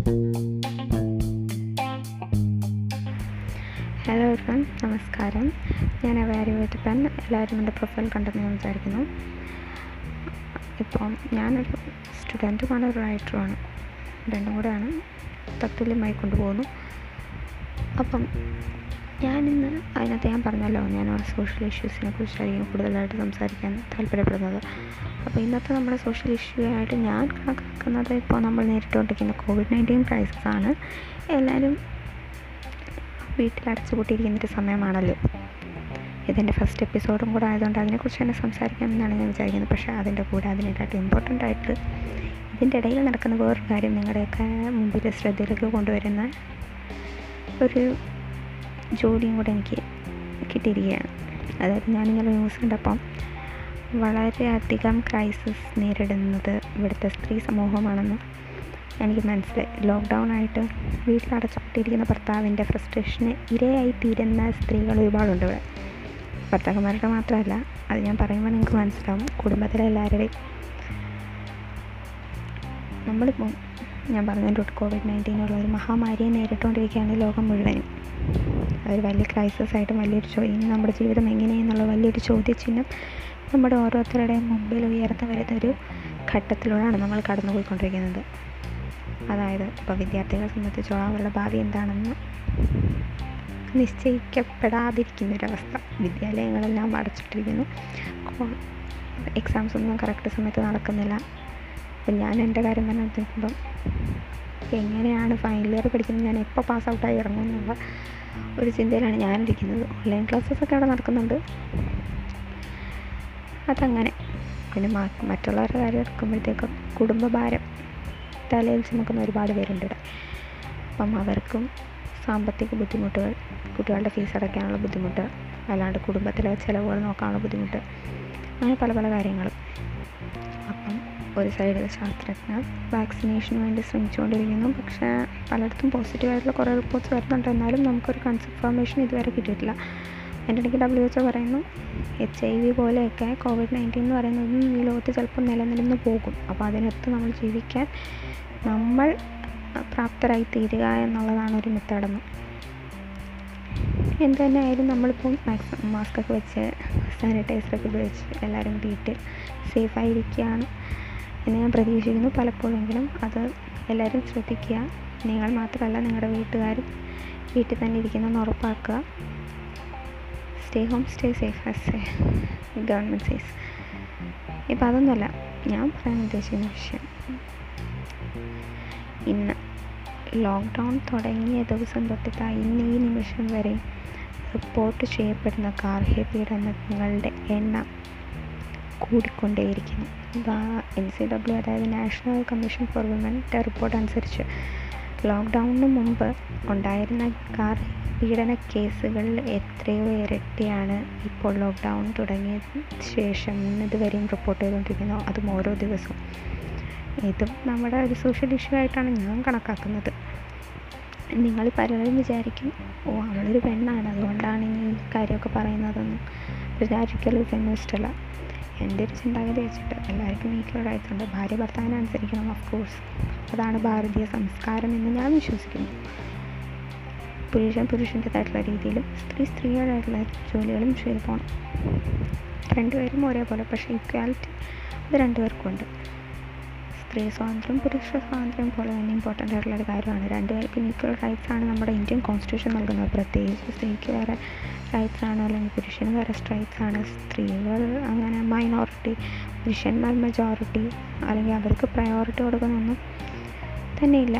Hello everyone നമസ്കാരം. ഞാൻ അവാരി pen എല്ലാവരും എന്റെ പ്രൊഫൈൽ കണ്ടെന്ന് ഞാൻ വിചാരിക്കുന്നു. ഇപ്പം ഞാനൊരു സ്റ്റുഡന്റുമാണ് ഒരു റൈറ്ററുമാണ് രണ്ടും കൂടെയാണ് തത്തുല്യമായി കൊണ്ടുപോകുന്നു. അപ്പം ഞാനിന്ന് അതിനകത്ത് ഞാൻ പറഞ്ഞല്ലോ ഞാൻ സോഷ്യൽ ഇഷ്യൂസിനെ കുറിച്ചായിരിക്കും കൂടുതലായിട്ട് സംസാരിക്കാൻ താല്പര്യപ്പെടുന്നത്. അപ്പോൾ ഇന്നത്തെ നമ്മുടെ സോഷ്യൽ ഇഷ്യൂ ആയിട്ട് ഞാൻ കണക്കാക്കുന്നത് ഇപ്പോൾ നമ്മൾ നേരിട്ടുകൊണ്ടിരിക്കുന്ന കോവിഡ് നയന്റീൻ ക്രൈസിസ് ആണ്. എല്ലാവരും വീട്ടിൽ അടച്ചുപൂട്ടിയിരിക്കുന്ന ഒരു സമയമാണല്ലോ. ഇതിന്റെ ഫസ്റ്റ് എപ്പിസോഡും കൂടെ ആയതുകൊണ്ട് അതിനെക്കുറിച്ച് തന്നെ സംസാരിക്കാമെന്നാണ് ഞാൻ വിചാരിക്കുന്നത്. പക്ഷേ അതിന്റെ കൂടെ അതിനെക്കാട്ടും ഇമ്പോർട്ടന്റ് ആയിട്ട് ഇതിന്റെ ഇടയിൽ നടക്കുന്ന വേറൊരു കാര്യം നിങ്ങളുടെയൊക്കെ മുമ്പിൽ ശ്രദ്ധയിലേക്ക് കൊണ്ടുവരുന്ന ഒരു ജോലിയും കൂടെ എനിക്ക് കിട്ടിയിരിക്കുകയാണ്. അതായത് ഞാനിങ്ങനെ ന്യൂസ് കണ്ടപ്പം വളരെയധികം ക്രൈസിസ് നേരിടുന്നത് ഇവിടുത്തെ സ്ത്രീ സമൂഹമാണെന്ന് എനിക്ക് മനസ്സിലായി. ലോക്ക്ഡൗൺ ആയിട്ട് വീട്ടിലടച്ചുപൂട്ടിയിരിക്കുന്ന ഭർത്താവിന്റെ ഫ്രസ്ട്രേഷന് ഇരയായി തീരുന്ന സ്ത്രീകൾ ഒരുപാടുണ്ട് ഇവിടെ. ഭർത്താക്കന്മാരുടെ മാത്രമല്ല അത് ഞാൻ പറയുമ്പോൾ നിങ്ങൾക്ക് മനസ്സിലാവും. കുടുംബത്തിലെ എല്ലാവരുടെയും നമ്മളിപ്പം ഞാൻ പറഞ്ഞിട്ടുണ്ട് കോവിഡ് നയന്റീനുള്ള ഒരു മഹാമാരിയെ നേരിട്ടുകൊണ്ടിരിക്കുകയാണ് ലോകം മുഴുവനും. അതൊരു വലിയ ക്രൈസിസ് ആയിട്ട് വലിയൊരു ചോദ്യം ഇനി നമ്മുടെ ജീവിതം എങ്ങനെയെന്നുള്ള വലിയൊരു ചോദ്യചിഹ്നം നമ്മുടെ ഓരോരുത്തരുടെയും മുമ്പിൽ ഉയർന്നു വരുന്ന ഒരു ഘട്ടത്തിലൂടെയാണ് നമ്മൾ കടന്നുപോയിക്കൊണ്ടിരിക്കുന്നത്. അതായത് ഇപ്പോൾ വിദ്യാർത്ഥികളെ സംബന്ധിച്ചോളം അവരുടെ ഭാവി എന്താണെന്ന് നിശ്ചയിക്കപ്പെടാതിരിക്കുന്ന ഒരവസ്ഥ വിദ്യാലയങ്ങളെല്ലാം അടച്ചിട്ടിരിക്കുന്നു. എക്സാംസ് ഒന്നും കറക്റ്റ് സമയത്ത് നടക്കുന്നില്ല. അപ്പം ഞാൻ എന്റെ കാര്യം തന്നെ നോക്കുമ്പം എങ്ങനെയാണ് ഫൈനൽ ഇയർ പഠിക്കുന്നത്? ഞാൻ എപ്പോൾ പാസ് ഔട്ടായി ഇറങ്ങും എന്നുള്ള ഒരു ചിന്തയിലാണ് ഞാനിരിക്കുന്നത്. ഓൺലൈൻ ക്ലാസ്സസ് ഒക്കെ അവിടെ നടക്കുന്നുണ്ട്. അതങ്ങനെ. പിന്നെ മറ്റുള്ളവരുടെ കാര്യം എടുക്കുമ്പോഴത്തേക്കും കുടുംബഭാരം തലയിൽ ചുമക്കുന്ന ഒരുപാട് പേരുണ്ട് ഇവിടെ. അപ്പം അവർക്കും സാമ്പത്തിക ബുദ്ധിമുട്ടുകൾ കുട്ടികളുടെ ഫീസ് അടയ്ക്കാനുള്ള ബുദ്ധിമുട്ട് അല്ലാണ്ട് കുടുംബത്തിലെ ചിലവുകൾ നോക്കാനുള്ള ബുദ്ധിമുട്ട് അങ്ങനെ പല പല കാര്യങ്ങളും ഒരു സൈഡിൽ ശാസ്ത്രജ്ഞർ വാക്സിനേഷന് വേണ്ടി ശ്രമിച്ചുകൊണ്ടിരിക്കുന്നു. പക്ഷേ പലയിടത്തും പോസിറ്റീവായിട്ടുള്ള കുറേ റിപ്പോർട്ട്സ് വരുന്നുണ്ട്. എന്നാലും നമുക്കൊരു കൺഫർമേഷൻ ഇതുവരെ കിട്ടിയിട്ടില്ല. അതിന്റെ ഇടയ്ക്ക് ഡബ്ല്യു എച്ച് പറയുന്നു എച്ച് ഐ വി പോലെയൊക്കെ കോവിഡ് നയന്റീൻ എന്ന് പറയുന്നതും ഈ ലോകത്ത് ചിലപ്പോൾ നിലനിന്ന് പോകും. അപ്പോൾ അതിനകത്ത് നമ്മൾ ജീവിക്കാൻ നമ്മൾ പ്രാപ്തരായി തീരുക എന്നുള്ളതാണ് ഒരു മെത്തേഡെന്ന്. എന്ത് തന്നെ ആയാലും നമ്മളിപ്പം മാക്സിമം മാസ്കൊക്കെ വെച്ച് സാനിറ്റൈസറൊക്കെ ഉപയോഗിച്ച് എല്ലാവരും വീട്ടിൽ സേഫായിരിക്കുകയാണ് എന്ന് ഞാൻ പ്രതീക്ഷിക്കുന്നു. പലപ്പോഴെങ്കിലും അത് എല്ലാവരും ശ്രദ്ധിക്കുക. നിങ്ങൾ മാത്രമല്ല നിങ്ങളുടെ വീട്ടുകാരും വീട്ടിൽ തന്നെ ഇരിക്കുന്നെന്ന് ഉറപ്പാക്കുക. Stay home stay safe as a government says ഇപ്പം അതൊന്നുമല്ല ഞാൻ പറയാൻ ഉദ്ദേശിക്കുന്ന വിഷയം. ഇന്ന് ലോക്ക്ഡൗൺ തുടങ്ങിയ ദിവസം തൊട്ടിട്ട് ഇന്ന് ഈ നിമിഷം വരെ റിപ്പോർട്ട് ചെയ്യപ്പെടുന്ന ഗാർഹിക പീഡനങ്ങളുടെ എണ്ണം. കൂടിക്കൊണ്ടേയിരിക്കുന്നു. എൻ സി ഡബ്ല്യു അതായത് നാഷണൽ കമ്മീഷൻ ഫോർ വിമന്റെ റിപ്പോർട്ട് അനുസരിച്ച് ലോക്ക്ഡൗണിന് മുമ്പ് ഉണ്ടായിരുന്ന കാർ പീഡന കേസുകളിൽ എത്രയോ ഇരട്ടിയാണ് ഇപ്പോൾ ലോക്ക്ഡൗൺ തുടങ്ങിയ ശേഷം ഇതുവരെയും റിപ്പോർട്ട് ചെയ്തുകൊണ്ടിരിക്കുന്നു. അതും ഓരോ ദിവസവും. ഇതും നമ്മുടെ ഒരു സോഷ്യൽ ഇഷ്യൂ ആയിട്ടാണ് ഞാൻ കണക്കാക്കുന്നത്. നിങ്ങൾ പലരും വിചാരിക്കും ഓ അവളൊരു പെണ്ണാണ്. അതുകൊണ്ടാണ് ഈ കാര്യമൊക്കെ പറയുന്നതെന്ന്. വിചാരിക്കലൊരു ഫെമിനിസ്റ്റ് എന്റെ ഒരു ചിന്താഗതി വെച്ചിട്ട് എല്ലാവർക്കും ഈക്വൽ ഭാര്യ ഭർത്താവിനെ അനുസരിക്കണം ഓഫ് കോഴ്സ് അതാണ് ഭാരതീയ സംസ്കാരം എന്ന് ഞാൻ വിശ്വസിക്കുന്നു. പുരുഷൻ പുരുഷന്റെതായിട്ടുള്ള രീതിയിലും സ്ത്രീ സ്ത്രീയുടേതായിട്ടുള്ള ജോലികളും ചെയ്തു പോകണം രണ്ടുപേരും ഒരേപോലെ പക്ഷേ ഇക്വാലിറ്റി അത് രണ്ടുപേർക്കും ഉണ്ട് സ്ത്രീ സ്വാതന്ത്ര്യം പുരുഷ സ്വാതന്ത്ര്യം പോലെ തന്നെ ഇമ്പോർട്ടന്റ് ആയിട്ടുള്ള ഒരു കാര്യമാണ്. രണ്ടുപേർക്കും ഈക്വൽ റൈറ്റ്സ് ആണ് നമ്മുടെ ഇന്ത്യൻ കോൺസ്റ്റിറ്റ്യൂഷൻ നൽകുന്നത്. പ്രത്യേകിച്ച് സ്ത്രീക്ക് വേറെ റൈറ്റ്സ് ആണ് അല്ലെങ്കിൽ പുരുഷന് വേറെ സ്ട്രൈറ്റ്സ് ആണ്. സ്ത്രീകൾ അങ്ങനെ മൈനോറിറ്റി പുരുഷന്മാർ മെജോറിറ്റി അല്ലെങ്കിൽ അവർക്ക് പ്രയോറിറ്റി കൊടുക്കുന്നൊന്നും തന്നെയില്ല.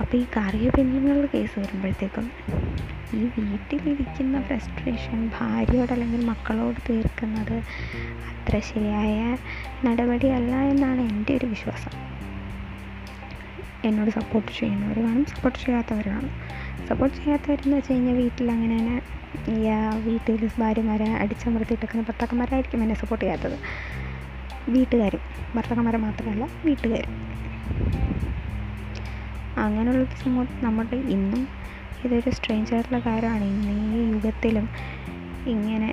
അപ്പോൾ ഈ കാർഷിക പെണ്ണുങ്ങളുടെ കേസ് വരുമ്പോഴത്തേക്കും ഈ വീട്ടിലിരിക്കുന്ന ഫ്രസ്ട്രേഷൻ ഭാര്യയോട് അല്ലെങ്കിൽ മക്കളോട് തീർക്കുന്നത് അത്ര ശരിയായ നടപടിയല്ല എന്നാണ് എന്റെ ഒരു വിശ്വാസം. എന്നോട് സപ്പോർട്ട് ചെയ്യുന്നവർ കാണും സപ്പോർട്ട് ചെയ്യാത്തവർ കാണും സപ്പോർട്ട് ചെയ്യാത്തവരെന്ന് വെച്ച് കഴിഞ്ഞാൽ വീട്ടിൽ അങ്ങനെ തന്നെ വീട്ടിൽ ഭാര്യമാരെ അടിച്ചമർത്തിയിട്ടൊക്കെ ഭർത്താക്കന്മാരായിരിക്കും എന്നെ സപ്പോർട്ട് ചെയ്യാത്തത്. വീട്ടുകാരും ഭർത്താക്കന്മാരെ മാത്രമല്ല വീട്ടുകാരും. അങ്ങനെയുള്ള സമൂഹം നമ്മുടെ ഇന്നും ഇതൊരു സ്ട്രേഞ്ച് ആയിട്ടുള്ള കാര്യമാണ്. ഇന്ന് ഈ യുഗത്തിലും ഇങ്ങനെ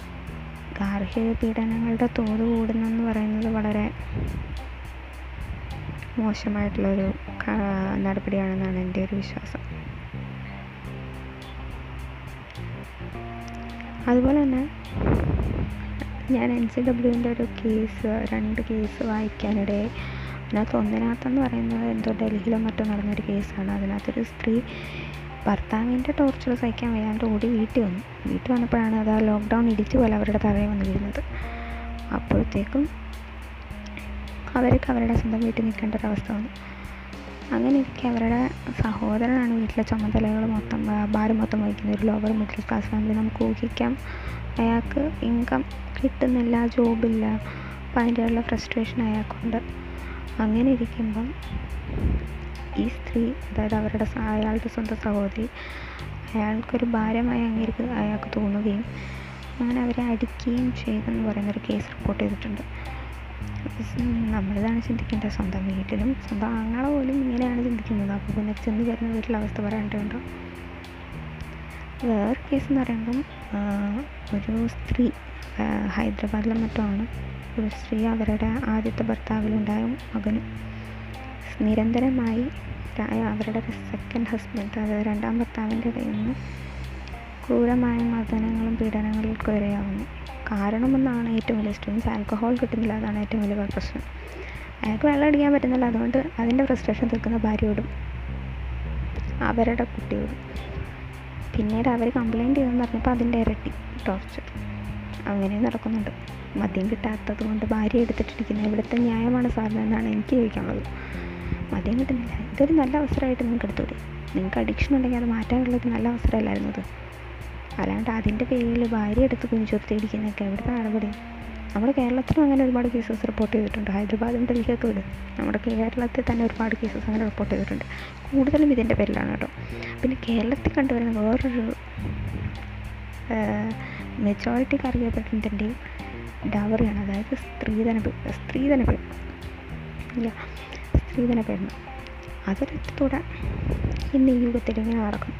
ഗാർഹിക പീഡനങ്ങളുടെ തോത് കൂടുന്നെന്ന് പറയുന്നത് വളരെ മോശമായിട്ടുള്ളൊരു നടപടിയാണെന്നാണ് എന്റെ ഒരു വിശ്വാസം. അതുപോലെ തന്നെ ഞാൻ എൻ സി ഡബ്ല്യുവിന്റെ ഒരു കേസ് രണ്ട് കേസ് വായിക്കാനിടെ അതിനകത്ത് ഒന്നിനകത്തെന്ന് പറയുന്നത് എന്തോ ഡൽഹിയിലോ മറ്റോ നടന്നൊരു കേസാണ്. അതിനകത്തൊരു സ്ത്രീ ഭർത്താവിന്റെ ടോർച്ചർ സഹിക്കാൻ വയ്യാണ്ട് ഓടി വീട്ടിൽ വന്നു. വീട്ടിൽ വന്നപ്പോഴാണ് അത് ആ ലോക്ക്ഡൗൺ ഇടിച്ചു പോലെ അവരുടെ തറയിൽ വന്ന് വീഴുന്നത് അപ്പോഴത്തേക്കും അവർക്ക് അവരുടെ സ്വന്തം വീട്ടിൽ നിൽക്കേണ്ട ഒരവസ്ഥ വന്നു. അങ്ങനെ ഇരിക്കെ അവരുടെ സഹോദരനാണ് വീട്ടിലെ ചുമതലകൾ മൊത്തം ഭാരം മൊത്തം വഹിക്കുന്നത്. ഒരു ലോവർ മിഡിൽ ക്ലാസ് ഫാമിലി നമുക്ക് ഊഹിക്കാം. അയാൾക്ക് ഇൻകം കിട്ടുന്നില്ല ജോബില്ല അപ്പം അതിന്റെയുള്ള ഫ്രസ്ട്രേഷൻ അയാൾക്കുണ്ട്. അങ്ങനെ ഇരിക്കുമ്പം ഈ സ്ത്രീ അതായത് അവരുടെ അയാളുടെ സ്വന്തം സഹോദരി അയാൾക്കൊരു ഭാരമായി അംഗീകരിക്കുക അയാൾക്ക് തോന്നുകയും അങ്ങനെ അവരെ അടിക്കുകയും ചെയ്തെന്ന് പറയുന്നൊരു കേസ് റിപ്പോർട്ട് ചെയ്തിട്ടുണ്ട്. നമ്മളിതാണ് ചിന്തിക്കേണ്ടത്. സ്വന്തം വീട്ടിലും സ്വന്തം ആങ്ങളെ പോലും ഇങ്ങനെയാണ് ചിന്തിക്കുന്നത്. അപ്പോൾ പിന്നെ ചെന്ന് കയറുന്ന വീട്ടിലെ അവസ്ഥ പറയേണ്ടതുണ്ടോ വേറെ കേസ് എന്ന് പറയുമ്പം ഒരു സ്ത്രീ ഹൈദരാബാദിലെ ഹൈദരാബാദിലും മറ്റോ ഒരു സ്ത്രീ അവരുടെ ആദ്യത്തെ ഭർത്താവിലുണ്ടായ മകനും നിരന്തരമായി അവരുടെ സെക്കൻഡ് ഹസ്ബൻഡ് അതായത് രണ്ടാം ഭർത്താവിന്റെ കയ്യിൽ നിന്ന് ക്രൂരമായ മർദ്ദനങ്ങളും പീഡനങ്ങൾക്കും ഇരയാവുന്നു കാരണമെന്നാണ് ഏറ്റവും വലിയ സ്റ്റുഡൻസ് ആൽക്കഹോൾ കിട്ടുന്നില്ല അതാണ് ഏറ്റവും വലിയ പ്രശ്നം. അയാൾക്ക് വെള്ളം അടിക്കാൻ പറ്റുന്നില്ല അതുകൊണ്ട് അതിന്റെ ഫ്രസ്ട്രേഷൻ തീർക്കുന്ന ഭാര്യയോടും അവരുടെ കുട്ടിയോടും. പിന്നീട് അവർ കംപ്ലൈന്റ് ചെയ്തെന്ന് പറഞ്ഞപ്പോൾ അതിന്റെ ഇരട്ടി ടോർച്ചർ അങ്ങനെ നടക്കുന്നുണ്ട്. മദ്യം കിട്ടാത്തത് കൊണ്ട് ഭാര്യ എടുത്തിട്ടിരിക്കുന്നത് ഇവിടുത്തെ ന്യായമാണ് സാറിന് എന്നാണ് എനിക്ക് ചോദിക്കാനുള്ളത്. മദ്യം കിട്ടുന്നില്ല ഇതൊരു നല്ല അവസരമായിട്ട് നിങ്ങൾക്ക് എടുത്തൂടെ നിങ്ങൾക്ക് അഡിക്ഷൻ ഉണ്ടെങ്കിൽ അത് മാറ്റാനുള്ള ഒരു നല്ല അവസരമല്ലായിരുന്നു ഇത് അല്ലാണ്ട് അതിന്റെ പേരിൽ ഭാര്യ എടുത്ത് കുഞ്ഞുചൊത്തി ഇടിക്കുന്നതൊക്കെ എവിടുത്തെ നടപടി? നമ്മുടെ കേരളത്തിലും അങ്ങനെ ഒരുപാട് കേസസ് റിപ്പോർട്ട് ചെയ്തിട്ടുണ്ട്. ഹൈദരാബാദും ഡൽഹിയൊക്കെ വിടും. നമ്മുടെ കേരളത്തിൽ തന്നെ ഒരുപാട് കേസസ് അങ്ങനെ റിപ്പോർട്ട് ചെയ്തിട്ടുണ്ട്. കൂടുതലും ഇതിന്റെ പേരിലാണ് കേട്ടോ. പിന്നെ കേരളത്തിൽ കണ്ടുവരുന്ന വേറൊരു മെജോറിറ്റിക്ക് അറിയപ്പെട്ടതിന്റെ ഡവറിയാണ്. അതായത് സ്ത്രീധന സ്ത്രീധന ഇല്ല. സ്ത്രീധന പീഡനം അതൊരത്തോടെ ഇന്ന് ഈ യുഗത്തിൽ ഇങ്ങനെ നടക്കും.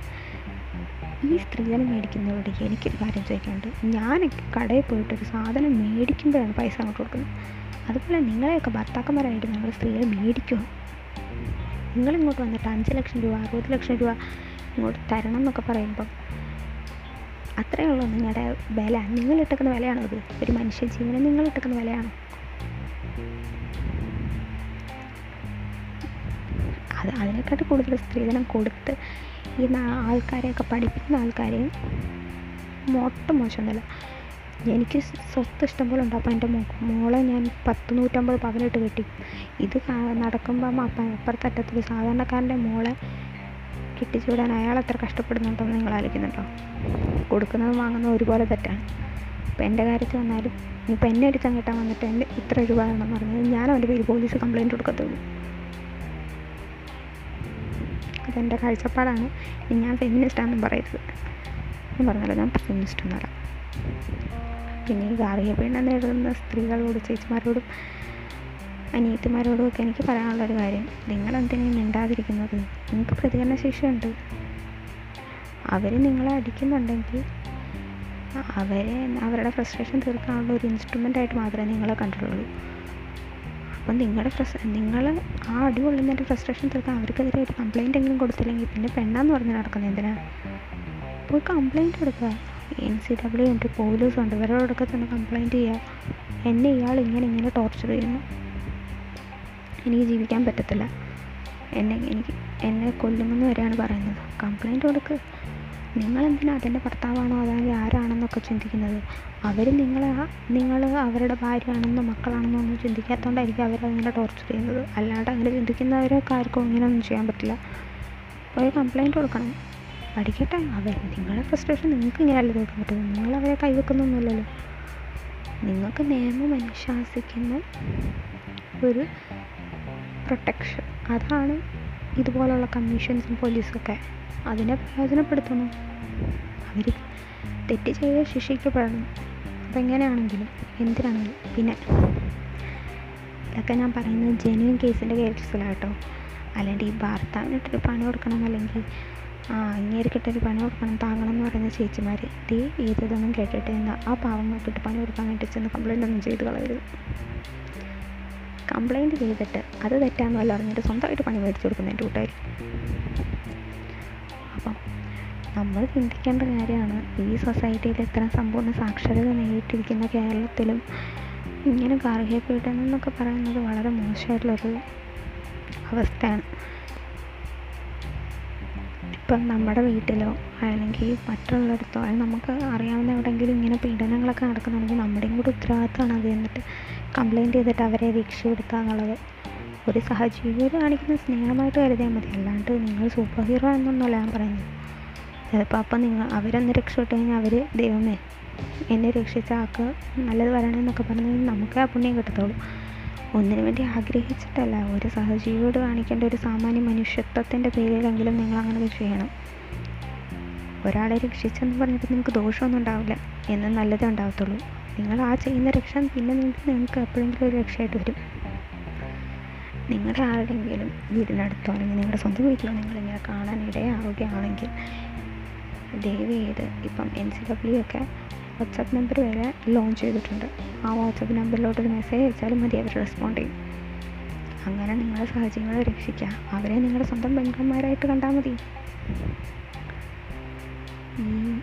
ഈ സ്ത്രീധനം മേടിക്കുന്നവരോട് എനിക്കൊരു കാര്യം ചോദിക്കാനുണ്ട്. ഞാനൊക്കെ കടയിൽ പോയിട്ട് ഒരു സാധനം മേടിക്കുമ്പോഴാണ് പൈസ അങ്ങോട്ട് കൊടുക്കുന്നത്. അതുപോലെ നിങ്ങളെയൊക്കെ ഭർത്താക്കന്മാരായിട്ട് നിങ്ങൾ സ്ത്രീകൾ മേടിക്കുമോ നിങ്ങളിങ്ങോട്ട് വന്നിട്ട് അഞ്ച് ലക്ഷം രൂപ അറുപത് ലക്ഷം രൂപ ഇങ്ങോട്ട് തരണം എന്നൊക്കെ പറയുമ്പം അത്രയേ ഉള്ളൂ നിങ്ങളുടെ വില. നിങ്ങൾ ഇട്ടക്കുന്ന വിലയാണോ ഇത് ഒരു മനുഷ്യ ജീവന് നിങ്ങളിട്ടേക്കുന്ന വിലയാണോ? അതിനെക്കാട്ട് കൂടുതൽ സ്ത്രീധനം കൊടുത്ത് ഈ ആൾക്കാരെയൊക്കെ പഠിപ്പിക്കുന്ന ആൾക്കാരെയും ഒട്ടും മോശമൊന്നുമില്ല. എനിക്ക് സ്വത്ത് ഇഷ്ടംപോലെ ഉണ്ട്. അപ്പോൾ എന്റെ മോളെ ഞാൻ പത്ത് നൂറ്റമ്പത് പവനിട്ട് കെട്ടി. ഇത് നടക്കുമ്പം അപ്പം അപ്പുറത്തറ്റത്തൊരു സാധാരണക്കാരന്റെ മോളെ കെട്ടിച്ചു വിടാൻ അയാൾ എത്ര കഷ്ടപ്പെടുന്നുണ്ടെന്ന് നിങ്ങൾ ആലോചിക്കുന്നുണ്ടോ? കൊടുക്കുന്നതും വാങ്ങുന്നതും ഒരുപോലെ തെറ്റാണ്. ഇപ്പം എന്റെ കാര്യത്തിൽ വന്നാലും ഇപ്പം എന്നെ ഒരു കിട്ടാൻ വന്നിട്ട് എന്റെ ഇത്ര രൂപ വേണമെന്ന് പറഞ്ഞാൽ ഞാൻ അവന്റെ പേര് പോലീസ് കംപ്ലയിന്റ് കൊടുക്കത്തുള്ളൂ. അതെന്റെ കാഴ്ചപ്പാടാണ്. ഞാൻ ഫെമിനിസ്റ്റാണെന്നും പറയരുത്. ഞാൻ പറഞ്ഞല്ലോ ഞാൻ ഫെമിനിസ്റ്റ് ഒന്നല്ല പിന്നെ ഈ ഗാർഹിക പീഡനം നേരിടുന്ന സ്ത്രീകളോട് ചേച്ചിമാരോടും അനിയത്തിമാരോടും ഒക്കെ എനിക്ക് പറയാനുള്ളൊരു കാര്യം. നിങ്ങളെന്തിനാ മിണ്ടാതിരിക്കുന്നത്? നിങ്ങൾക്ക് പ്രതികരണ ശേഷിയുണ്ട് അവർ നിങ്ങളെ അടിക്കുന്നുണ്ടെങ്കിൽ അവരെ അവരുടെ ഫ്രസ്ട്രേഷൻ തീർക്കാനുള്ള ഒരു ഇൻസ്ട്രുമെന്റായിട്ട് മാത്രമേ നിങ്ങളെ കണ്ടിട്ടുള്ളൂ. അപ്പം നിങ്ങളുടെ ഫ്രസ് നിങ്ങൾ ആ അടി കൊള്ളുന്നതിന്റെ ഫ്രസ്ട്രേഷൻ തീർക്കാൻ അവർക്കെതിരെ ഒരു കംപ്ലയിന്റ് എങ്കിലും കൊടുത്തില്ലെങ്കിൽ പിന്നെ പെണ്ണാന്ന് പറഞ്ഞ് നടക്കുന്നത് എന്തിനാ? പോയി കംപ്ലയിന്റ് കൊടുക്കുക എൻ സി ഡബ്ല്യു ഉണ്ട് പോലീസ് ഉണ്ട് ഇവരോടൊക്കെ തന്നെ കംപ്ലയിന്റ് ചെയ്യുക. എന്നെ ഇയാൾ ഇങ്ങനെ ഇങ്ങനെ ടോർച്ചർ ചെയ്യുന്നു. എനിക്ക് ജീവിക്കാൻ പറ്റത്തില്ല. എന്നെ എനിക്ക് എന്നെ കൊല്ലുമെന്ന് വരെയാണ് പറയുന്നത്. കംപ്ലയിന്റ് കൊടുക്കുക നിങ്ങളെന്തിനാ അതിന്റെ ഭർത്താവാണോ അതായത് ആരാണെന്നൊക്കെ ചിന്തിക്കുന്നത്? അവർ നിങ്ങളെ നിങ്ങൾ അവരുടെ ഭാര്യയാണെന്നോ മക്കളാണെന്നോ ഒന്നും ചിന്തിക്കാത്തതുകൊണ്ടായിരിക്കും അവരങ്ങനെ ടോർച്ചർ ചെയ്യുന്നത്. അല്ലാണ്ട് അങ്ങനെ ചിന്തിക്കുന്നവരൊക്കെ ആർക്കും ഇങ്ങനെയൊന്നും ചെയ്യാൻ പറ്റില്ല. പോയി കംപ്ലൈന്റ് കൊടുക്കണം. പഠിക്കട്ടെ. അവർ നിങ്ങളുടെ ഫ്രസ്ട്രേഷൻ നിങ്ങൾക്ക് ഇങ്ങനെയല്ല തീർക്കാൻ പറ്റുന്നത്? നിങ്ങൾ അവരെ കൈവെക്കുന്നൊന്നുമില്ലല്ലോ നിങ്ങൾക്ക് നിയമം അനുശാസിക്കുന്ന ഒരു പ്രൊട്ടക്ഷൻ അതാണ് ഇതുപോലുള്ള കമ്മീഷൻസും പോലീസൊക്കെ അതിനെ പ്രയോജനപ്പെടുത്തണം. അവർ തെറ്റ് ചെയ്ത് ശിക്ഷിക്കപ്പെടണം. അതെങ്ങനെയാണെങ്കിലും എന്തിനാണെങ്കിലും. പിന്നെ ഇതൊക്കെ ഞാൻ പറയുന്നത് ജെന്യൂൻ കേസിന്റെ കേസിലാണ് കേട്ടോ. അല്ലാണ്ട് ഈ ഭർത്താവിനിട്ടൊരു പണി കൊടുക്കണം അല്ലെങ്കിൽ ആ ഇങ്ങേരിക്കിട്ടൊരു പണി കൊടുക്കണം താങ്ങണം എന്ന് പറയുന്ന ചേച്ചിമാർ ഡേ ഏതൊന്നും കേട്ടിട്ട് എന്താ ആ പാവങ്ങൾക്കിട്ട് പണി കൊടുക്കാൻ വേണ്ടി ചെന്ന് കംപ്ലൈന്റ് ഒന്നും ചെയ്ത് കളയരുത്. കംപ്ലൈന്റ് ചെയ്തിട്ട് അത് തെറ്റാന്ന് വല്ല അറിഞ്ഞിട്ട് സ്വന്തമായിട്ട് പണി മേടിച്ചു കൊടുക്കുന്നതിന്റെ നമ്മൾ ചിന്തിക്കേണ്ട കാര്യമാണ്. ഈ സൊസൈറ്റിയിൽ ഇത്ര സമ്പൂർണ സാക്ഷരത നേടിയിട്ടിരിക്കുന്ന കേരളത്തിലും ഇങ്ങനെ ഗാർഹിക പീഡനം എന്നൊക്കെ പറയുന്നത് വളരെ മോശമായിട്ടുള്ളൊരു അവസ്ഥയാണ്. ഇപ്പം നമ്മുടെ വീട്ടിലോ അല്ലെങ്കിൽ മറ്റുള്ളിടത്തോ അല്ലെങ്കിൽ നമുക്ക് അറിയാവുന്ന എവിടെയെങ്കിലും ഇങ്ങനെ പീഡനങ്ങളൊക്കെ നടക്കുന്നുണ്ടെങ്കിൽ നമ്മുടെയും കൂടി ഉത്തരവാദിത്തമാണ് അത് എന്നിട്ട് കംപ്ലൈന്റ് ചെയ്തിട്ട് അവരെ രക്ഷപ്പെടുത്തുക എന്നുള്ളത് ഒരു സഹജീവിയോട് കാണിക്കുന്ന സ്നേഹമായിട്ട് കരുതിയാൽ മതി. അല്ലാണ്ട് നിങ്ങൾ സൂപ്പർ ഹീറോ എന്നൊന്നുമല്ല ഞാൻ പറയുന്നത്. ചിലപ്പോൾ അപ്പം നിങ്ങൾ അവരൊന്ന് രക്ഷപ്പെട്ട് കഴിഞ്ഞാൽ അവർ ദൈവമേ എന്നെ രക്ഷിച്ച ആൾക്ക് നല്ലത് വരണമെന്നൊക്കെ പറഞ്ഞ് നമുക്ക് ആ പുണ്യം കിട്ടത്തുള്ളൂ. ഒന്നിനു വേണ്ടി ആഗ്രഹിച്ചിട്ടല്ല ഒരു സഹജീവിയോട് കാണിക്കേണ്ട ഒരു സാമാന്യ മനുഷ്യത്വത്തിന്റെ പേരിലെങ്കിലും നിങ്ങൾ അങ്ങനെ ചെയ്യണം. ഒരാളെ രക്ഷിച്ചെന്ന് പറഞ്ഞിട്ട് നിങ്ങൾക്ക് ദോഷമൊന്നും ഉണ്ടാവില്ല. എന്ന് നല്ലതേ ഉണ്ടാവത്തുള്ളൂ. നിങ്ങൾ ആ ചെയ്യുന്ന രക്ഷ പിന്നെ നിങ്ങൾക്ക് നിങ്ങൾക്ക് എപ്പോഴെങ്കിലും ഒരു രക്ഷയായിട്ട് വരും. നിങ്ങളുടെ ആരുടെയെങ്കിലും വീടിനടുത്തോ അല്ലെങ്കിൽ നിങ്ങളുടെ സ്വന്തം വീട്ടിലോ നിങ്ങളിങ്ങനെ കാണാൻ ഇടയാവുകയാണെങ്കിൽ ദയവ് ചെയ്ത് ഇപ്പം എൻ സി ഡബ്ല്യു ഒക്കെ വാട്സപ്പ് നമ്പർ വരെ ലോഞ്ച് ചെയ്തിട്ടുണ്ട്. ആ വാട്സപ്പ് നമ്പറിലോട്ട് ഒരു മെസ്സേജ് അയച്ചാലും മതി അവർ റെസ്പോണ്ട് ചെയ്യും. അങ്ങനെ നിങ്ങളുടെ സഹജീവികളെ രക്ഷിക്കുക. അവരെ നിങ്ങളുടെ സ്വന്തം പെൺകന്മാരായിട്ട് കണ്ടാൽ മതി.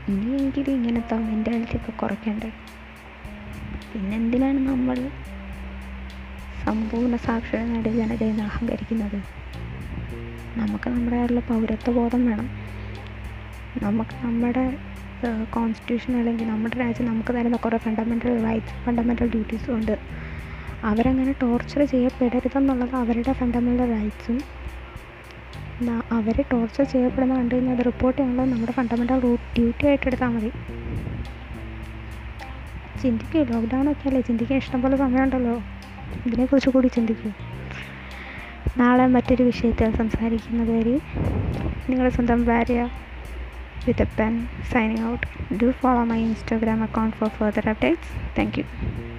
ഇനി എനിക്കിത് ഇങ്ങനത്തെ മെന്റാലിറ്റി ഒക്കെ കുറയ്ക്കണ്ടേ? പിന്നെന്തിനാണ് നമ്മൾ സമ്പൂർണ സാക്ഷരത നേടിയ ജനതയെന്ന് അഹങ്കരിക്കുന്നത്? നമുക്ക് നമ്മുടേതായിട്ടുള്ള പൗരത്വ ബോധം വേണം. നമുക്ക് നമ്മുടെ കോൺസ്റ്റിറ്റ്യൂഷൻ അല്ലെങ്കിൽ നമ്മുടെ രാജ്യം നമുക്ക് തരുന്ന കുറേ ഫണ്ടമെന്റൽ റൈറ്റ്സ് ഫണ്ടമെന്റൽ ഡ്യൂട്ടീസും ഉണ്ട്. അവരങ്ങനെ ടോർച്ചർ ചെയ്യപ്പെടരുതെന്നുള്ളത് അവരുടെ ഫണ്ടമെന്റൽ റൈറ്റ്സും അവർ ടോർച്ചർ ചെയ്യപ്പെടുന്ന കണ്ടു കഴിഞ്ഞാൽ അത് റിപ്പോർട്ട് ചെയ്യാനുള്ളത് നമ്മുടെ ഫണ്ടമെന്റൽ ഡ്യൂട്ടി ആയിട്ട് എടുത്താൽ മതി. ചിന്തിക്കൂ ലോക്ക്ഡൗൺ ഒക്കെ അല്ലേ? ചിന്തിക്കാൻ ഇഷ്ടംപോലെ സമയമുണ്ടല്ലോ. ഇതിനെക്കുറിച്ച് കൂടി ചിന്തിക്കൂ. നാളെ മറ്റൊരു വിഷയത്തിൽ സംസാരിക്കുന്നത് വരെ നിങ്ങളുടെ സ്വന്തം ഭാര്യ with a pen signing out. Do follow my instagram account for further updates. Thank you